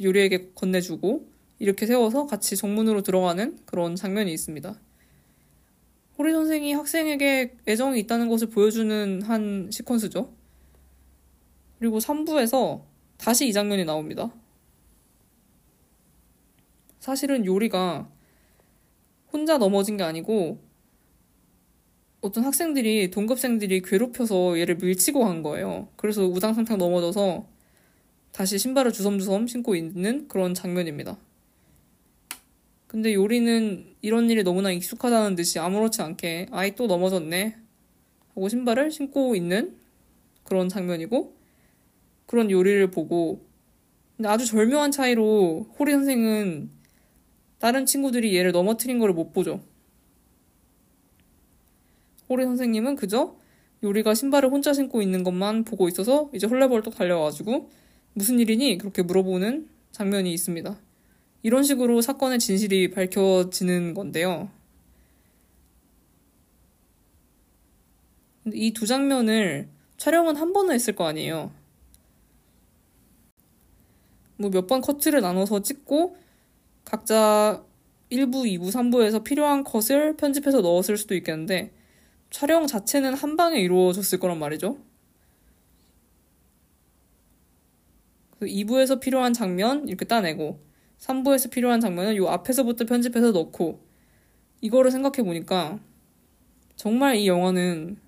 요리에게 건네주고 이렇게 세워서 같이 정문으로 들어가는 그런 장면이 있습니다. 호리 선생이 학생에게 애정이 있다는 것을 보여주는 한 시퀀스죠. 그리고 3부에서 다시 이 장면이 나옵니다. 사실은 요리가 혼자 넘어진 게 아니고 어떤 학생들이 동급생들이 괴롭혀서 얘를 밀치고 간 거예요. 그래서 우당탕탕 넘어져서 다시 신발을 주섬주섬 신고 있는 그런 장면입니다. 근데 요리는 이런 일이 너무나 익숙하다는 듯이 아무렇지 않게 아이 또 넘어졌네 하고 신발을 신고 있는 그런 장면이고 그런 요리를 보고 근데 아주 절묘한 차이로 호리 선생은 다른 친구들이 얘를 넘어뜨린 거를 못 보죠. 호리 선생님은 그저 요리가 신발을 혼자 신고 있는 것만 보고 있어서 이제 헐레벌떡 달려와가지고 무슨 일이니? 그렇게 물어보는 장면이 있습니다. 이런 식으로 사건의 진실이 밝혀지는 건데요. 이 두 장면을 촬영은 한 번은 했을 거 아니에요. 뭐 몇 번 커트를 나눠서 찍고 각자 1부, 2부, 3부에서 필요한 컷을 편집해서 넣었을 수도 있겠는데 촬영 자체는 한 방에 이루어졌을 거란 말이죠. 2부에서 필요한 장면 이렇게 따내고 3부에서 필요한 장면은 요 앞에서부터 편집해서 넣고 이거를 생각해 보니까 정말 이 영화는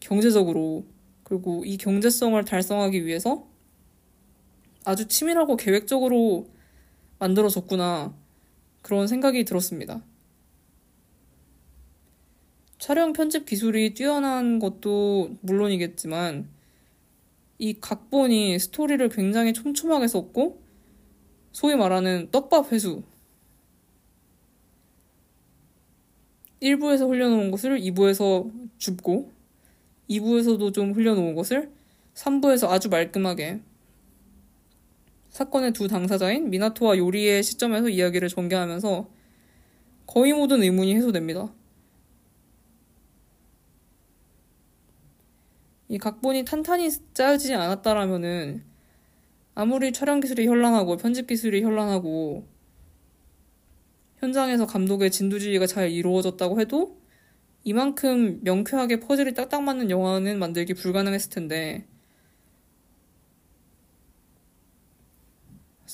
경제적으로 그리고 이 경제성을 달성하기 위해서 아주 치밀하고 계획적으로 만들어졌구나. 그런 생각이 들었습니다. 촬영 편집 기술이 뛰어난 것도 물론이겠지만, 이 각본이 스토리를 굉장히 촘촘하게 썼고, 소위 말하는 떡밥 회수. 1부에서 흘려놓은 것을 2부에서 줍고, 2부에서도 좀 흘려놓은 것을 3부에서 아주 말끔하게 사건의 두 당사자인 미나토와 요리의 시점에서 이야기를 전개하면서 거의 모든 의문이 해소됩니다. 이 각본이 탄탄히 짜여지지 않았다라면은 아무리 촬영 기술이 현란하고 편집 기술이 현란하고 현장에서 감독의 진두지휘가 잘 이루어졌다고 해도 이만큼 명쾌하게 퍼즐이 딱딱 맞는 영화는 만들기 불가능했을 텐데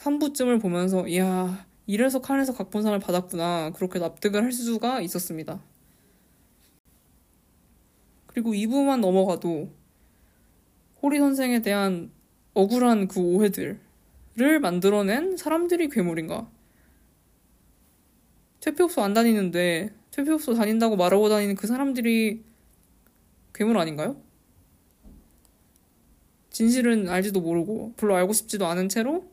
3부쯤을 보면서 이야 이래서 칸에서 각본상을 받았구나 그렇게 납득을 할 수가 있었습니다. 그리고 2부만 넘어가도 호리 선생에 대한 억울한 그 오해들을 만들어낸 사람들이 괴물인가? 퇴폐업소 안 다니는데 퇴폐업소 다닌다고 말하고 다니는 그 사람들이 괴물 아닌가요? 진실은 알지도 모르고 별로 알고 싶지도 않은 채로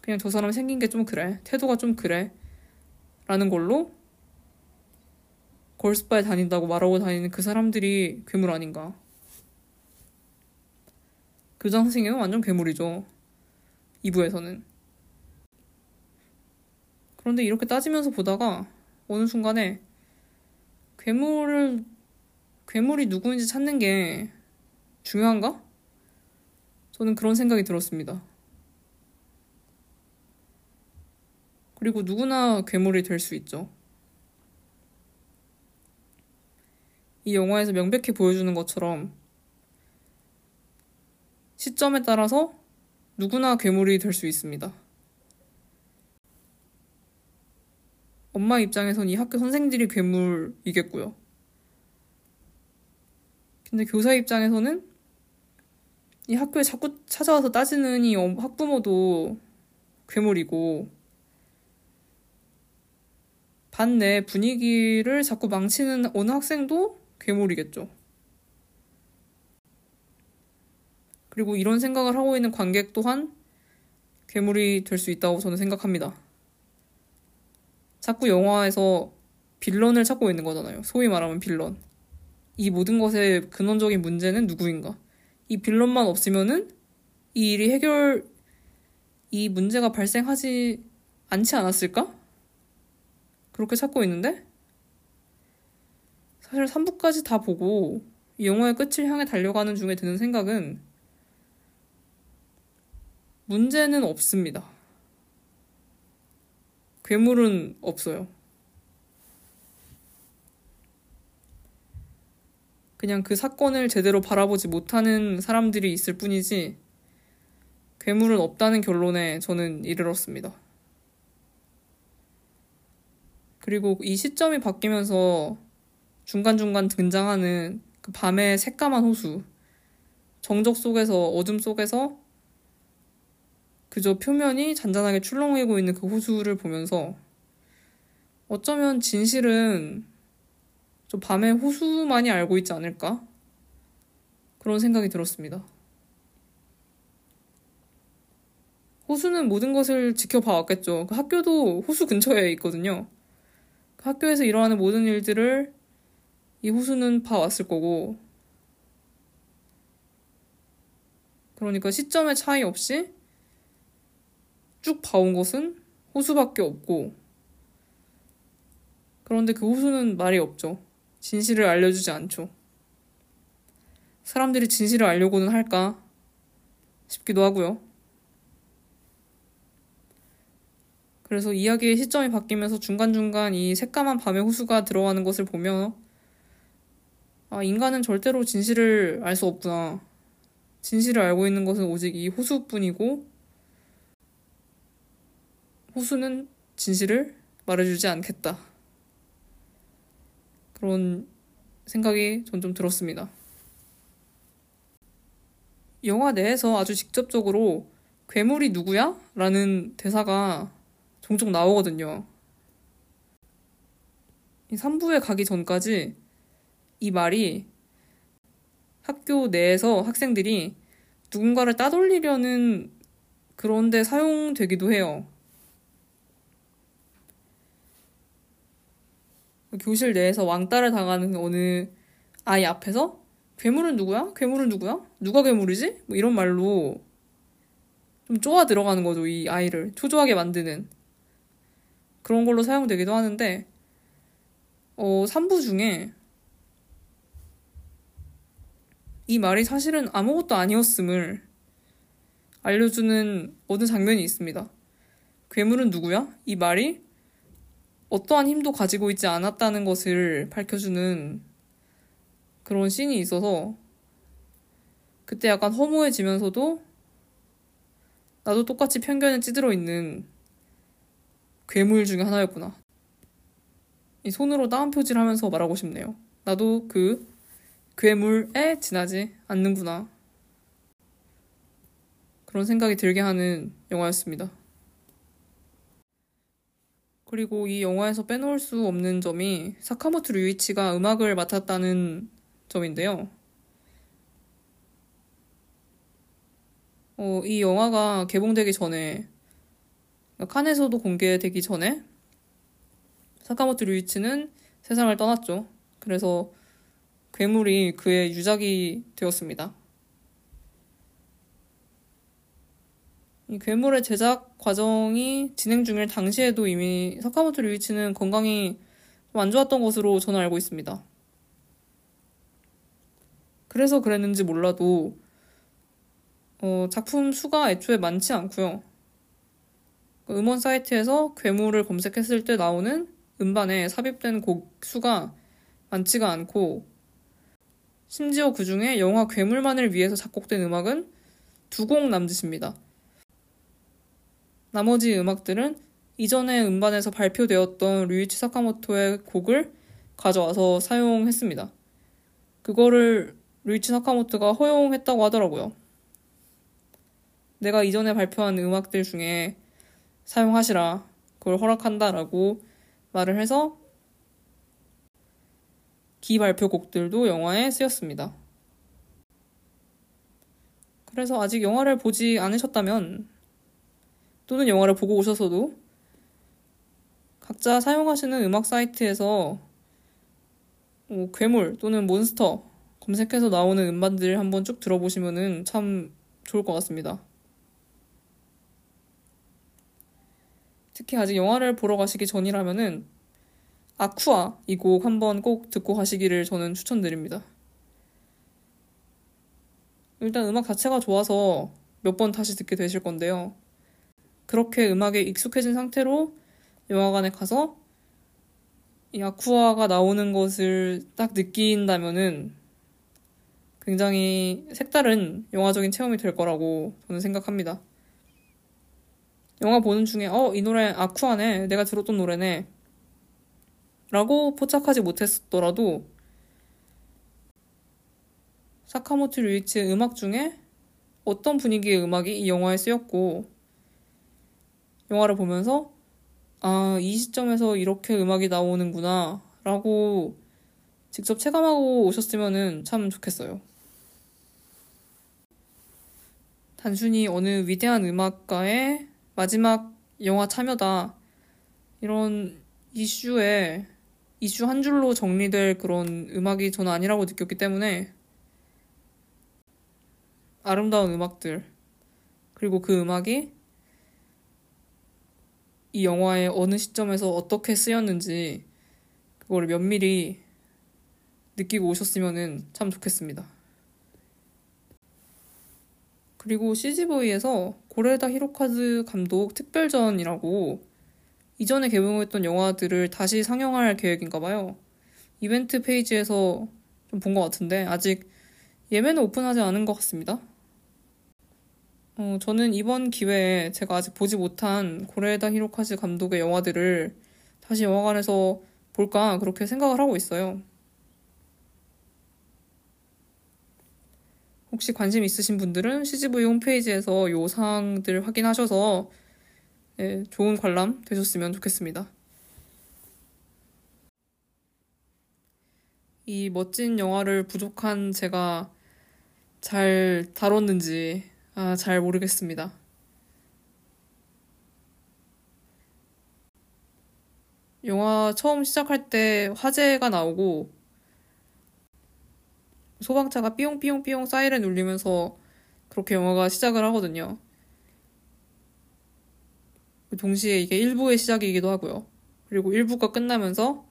그냥 저 사람 생긴 게 좀 그래. 태도가 좀 그래. 라는 걸로 걸스바에 다닌다고 말하고 다니는 그 사람들이 괴물 아닌가. 교장 선생님은 완전 괴물이죠. 2부에서는. 그런데 이렇게 따지면서 보다가 어느 순간에 괴물을 괴물이 누구인지 찾는 게 중요한가? 저는 그런 생각이 들었습니다. 그리고 누구나 괴물이 될 수 있죠. 이 영화에서 명백히 보여주는 것처럼 시점에 따라서 누구나 괴물이 될 수 있습니다. 엄마 입장에선 이 학교 선생들이 괴물이겠고요. 근데 교사 입장에서는 이 학교에 자꾸 찾아와서 따지는 이 학부모도 괴물이고 반 내 분위기를 자꾸 망치는 어느 학생도 괴물이겠죠. 그리고 이런 생각을 하고 있는 관객 또한 괴물이 될 수 있다고 저는 생각합니다. 자꾸 영화에서 빌런을 찾고 있는 거잖아요. 소위 말하면 빌런. 이 모든 것의 근원적인 문제는 누구인가? 이 빌런만 없으면은 이 일이 해결, 이 문제가 발생하지 않지 않았을까? 그렇게 찾고 있는데? 사실 3부까지 다 보고 이 영화의 끝을 향해 달려가는 중에 드는 생각은 문제는 없습니다. 괴물은 없어요. 그냥 그 사건을 제대로 바라보지 못하는 사람들이 있을 뿐이지 괴물은 없다는 결론에 저는 이르렀습니다. 그리고 이 시점이 바뀌면서 중간중간 등장하는 그 밤의 새까만 호수, 정적 속에서, 어둠 속에서 그저 표면이 잔잔하게 출렁이고 있는 그 호수를 보면서 어쩌면 진실은 저 밤에 호수만이 알고 있지 않을까? 그런 생각이 들었습니다. 호수는 모든 것을 지켜봐 왔겠죠. 그 학교도 호수 근처에 있거든요. 그 학교에서 일어나는 모든 일들을 이 호수는 봐왔을 거고, 그러니까 시점의 차이 없이 쭉 봐온 것은 호수밖에 없고 그런데 그 호수는 말이 없죠. 진실을 알려주지 않죠. 사람들이 진실을 알려고는 할까 싶기도 하고요. 그래서 이야기의 시점이 바뀌면서 중간중간 이 새까만 밤의 호수가 들어가는 것을 보며 아, 인간은 절대로 진실을 알 수 없구나. 진실을 알고 있는 것은 오직 이 호수뿐이고 호수는 진실을 말해주지 않겠다. 그런 생각이 전 좀 들었습니다. 영화 내에서 아주 직접적으로 괴물이 누구야? 라는 대사가 종종 나오거든요. 이 3부에 가기 전까지 이 말이 학교 내에서 학생들이 누군가를 따돌리려는 그런데 사용되기도 해요. 교실 내에서 왕따를 당하는 어느 아이 앞에서 괴물은 누구야? 괴물은 누구야? 누가 괴물이지? 뭐 이런 말로 좀 쪼아 들어가는 거죠. 이 아이를 초조하게 만드는 그런 걸로 사용되기도 하는데 어 3부 중에 이 말이 사실은 아무것도 아니었음을 알려주는 어느 장면이 있습니다. 괴물은 누구야? 이 말이 어떠한 힘도 가지고 있지 않았다는 것을 밝혀주는 그런 씬이 있어서 그때 약간 허무해지면서도 나도 똑같이 편견에 찌들어 있는 괴물 중에 하나였구나. 이 손으로 따옴 표지를 하면서 말하고 싶네요. 나도 그 괴물에 지나지 않는구나. 그런 생각이 들게 하는 영화였습니다. 그리고 이 영화에서 빼놓을 수 없는 점이 사카모토 류이치가 음악을 맡았다는 점인데요. 어, 이 영화가 개봉되기 전에 칸에서도 공개되기 전에 사카모토 류이치는 세상을 떠났죠. 그래서 괴물이 그의 유작이 되었습니다. 이 괴물의 제작 과정이 진행 중일 당시에도 이미 사카모토 류이치는 건강이 좀 안 좋았던 것으로 저는 알고 있습니다. 그래서 그랬는지 몰라도 어, 작품 수가 애초에 많지 않고요. 그 음원 사이트에서 괴물을 검색했을 때 나오는 음반에 삽입된 곡 수가 많지가 않고 심지어 그 중에 영화 괴물만을 위해서 작곡된 음악은 두 곡 남짓입니다. 나머지 음악들은 이전에 음반에서 발표되었던 류이치 사카모토의 곡을 가져와서 사용했습니다. 그거를 류이치 사카모토가 허용했다고 하더라고요. 내가 이전에 발표한 음악들 중에 사용하시라. 그걸 허락한다라고 말을 해서 기발표곡들도 영화에 쓰였습니다. 그래서 아직 영화를 보지 않으셨다면 또는 영화를 보고 오셔서도 각자 사용하시는 음악 사이트에서 뭐 괴물 또는 몬스터 검색해서 나오는 음반들 한번 쭉 들어보시면 참 좋을 것 같습니다. 특히 아직 영화를 보러 가시기 전이라면은 아쿠아 이 곡 한번 꼭 듣고 가시기를 저는 추천드립니다. 일단 음악 자체가 좋아서 몇 번 다시 듣게 되실 건데요. 그렇게 음악에 익숙해진 상태로 영화관에 가서 이 아쿠아가 나오는 것을 딱 느낀다면은 굉장히 색다른 영화적인 체험이 될 거라고 저는 생각합니다. 영화 보는 중에 어, 이 노래 아쿠아네. 내가 들었던 노래네. 라고 포착하지 못했더라도 사카모토 류이치의 음악 중에 어떤 분위기의 음악이 이 영화에 쓰였고 영화를 보면서 아, 이 시점에서 이렇게 음악이 나오는구나 라고 직접 체감하고 오셨으면 참 좋겠어요. 단순히 어느 위대한 음악가의 마지막 영화 참여다. 이런 이슈에 이슈 한 줄로 정리될 그런 음악이 저는 아니라고 느꼈기 때문에 아름다운 음악들 그리고 그 음악이 이 영화의 어느 시점에서 어떻게 쓰였는지 그걸 면밀히 느끼고 오셨으면 참 좋겠습니다. 그리고 CGV에서 고레다 히로카즈 감독 특별전이라고 이전에 개봉했던 영화들을 다시 상영할 계획인가 봐요. 이벤트 페이지에서 좀 본 것 같은데 아직 예매는 오픈하지 않은 것 같습니다. 어, 저는 이번 기회에 제가 아직 보지 못한 고레다 히로카즈 감독의 영화들을 다시 영화관에서 볼까 그렇게 생각을 하고 있어요. 혹시 관심 있으신 분들은 CGV 홈페이지에서 요 사항들 확인하셔서 네, 좋은 관람 되셨으면 좋겠습니다. 이 멋진 영화를 부족한 제가 잘 다뤘는지 아, 잘 모르겠습니다. 영화 처음 시작할 때 화재가 나오고 소방차가 삐용삐용삐용 사이렌 울리면서 그렇게 영화가 시작을 하거든요. 동시에 이게 1부의 시작이기도 하고요. 그리고 1부가 끝나면서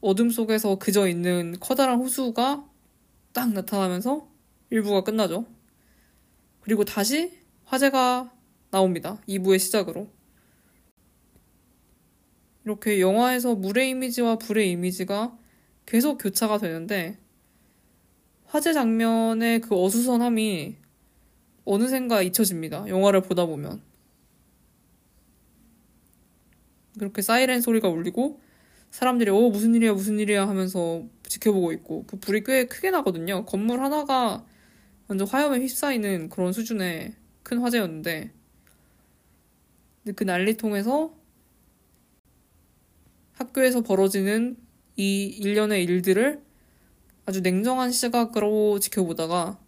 어둠 속에서 그저 있는 커다란 호수가 딱 나타나면서 1부가 끝나죠. 그리고 다시 화재가 나옵니다. 2부의 시작으로. 이렇게 영화에서 물의 이미지와 불의 이미지가 계속 교차가 되는데 화재 장면의 그 어수선함이 어느샌가 잊혀집니다. 영화를 보다 보면. 그렇게 사이렌 소리가 울리고 사람들이 어 무슨 일이야 무슨 일이야 하면서 지켜보고 있고 그 불이 꽤 크게 나거든요. 건물 하나가 완전 화염에 휩싸이는 그런 수준의 큰 화재였는데 근데 그 난리통에서 학교에서 벌어지는 이 일련의 일들을 아주 냉정한 시각으로 지켜보다가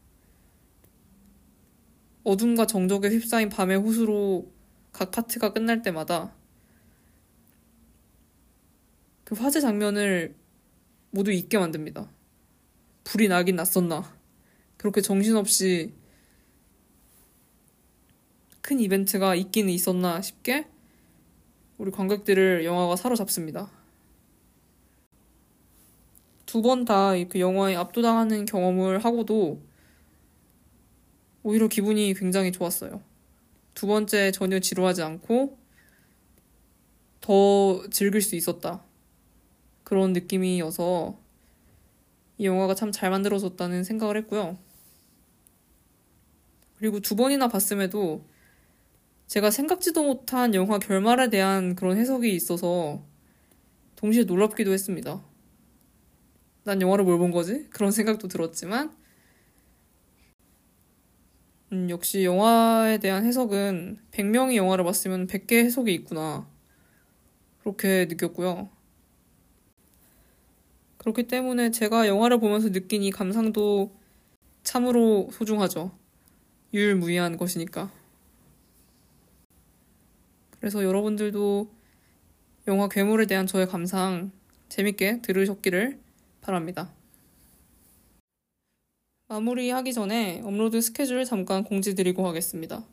어둠과 정적에 휩싸인 밤의 호수로 각 파트가 끝날 때마다 그 화재 장면을 모두 잊게 만듭니다. 불이 나긴 났었나. 그렇게 정신없이 큰 이벤트가 있기는 있었나 싶게 우리 관객들을 영화가 사로잡습니다. 두 번 다 그 영화에 압도당하는 경험을 하고도 오히려 기분이 굉장히 좋았어요. 두 번째 전혀 지루하지 않고 더 즐길 수 있었다. 그런 느낌이어서 이 영화가 참 잘 만들어졌다는 생각을 했고요. 그리고 두 번이나 봤음에도 제가 생각지도 못한 영화 결말에 대한 그런 해석이 있어서 동시에 놀랍기도 했습니다. 난 영화를 뭘 본 거지? 그런 생각도 들었지만, 음, 역시 영화에 대한 해석은 100명이 영화를 봤으면 100개의 해석이 있구나. 그렇게 느꼈고요. 그렇기 때문에 제가 영화를 보면서 느낀 이 감상도 참으로 소중하죠. 유일무이한 것이니까. 그래서 여러분들도 영화 괴물에 대한 저의 감상 재밌게 들으셨기를 바랍니다. 마무리하기 전에 업로드 스케줄 잠깐 공지드리고 하겠습니다.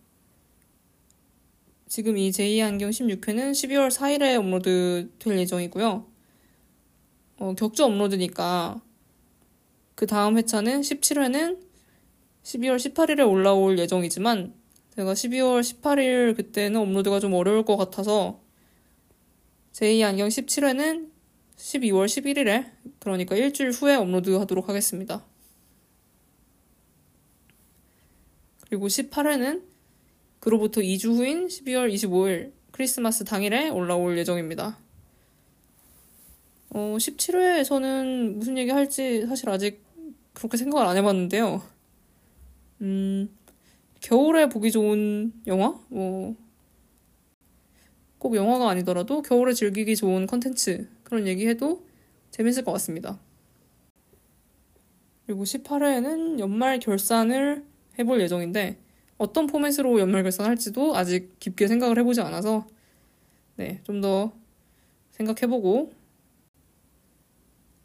지금 이 제2 안경 16회는 12월 4일에 업로드 될 예정이고요. 어, 격주 업로드니까 그 다음 회차는 17회는 12월 18일에 올라올 예정이지만 제가 12월 18일 그때는 업로드가 좀 어려울 것 같아서 제2 안경 17회는 12월 11일에 그러니까 일주일 후에 업로드 하도록 하겠습니다. 그리고 18회는 그로부터 2주 후인 12월 25일 크리스마스 당일에 올라올 예정입니다. 어, 17회에서는 무슨 얘기 할지 사실 아직 그렇게 생각을 안 해봤는데요. 음, 겨울에 보기 좋은 영화? 뭐, 꼭 영화가 아니더라도 겨울에 즐기기 좋은 컨텐츠 그런 얘기해도 재밌을 것 같습니다. 그리고 18회에는 연말 결산을 해볼 예정인데 어떤 포맷으로 연말 결산할지도 아직 깊게 생각을 해보지 않아서 네, 좀 더 생각해보고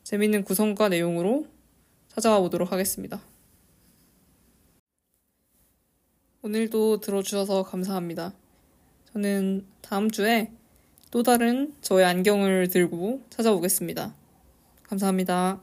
재밌는 구성과 내용으로 찾아와 보도록 하겠습니다. 오늘도 들어주셔서 감사합니다. 저는 다음 주에 또 다른 저의 안경을 들고 찾아오겠습니다. 감사합니다.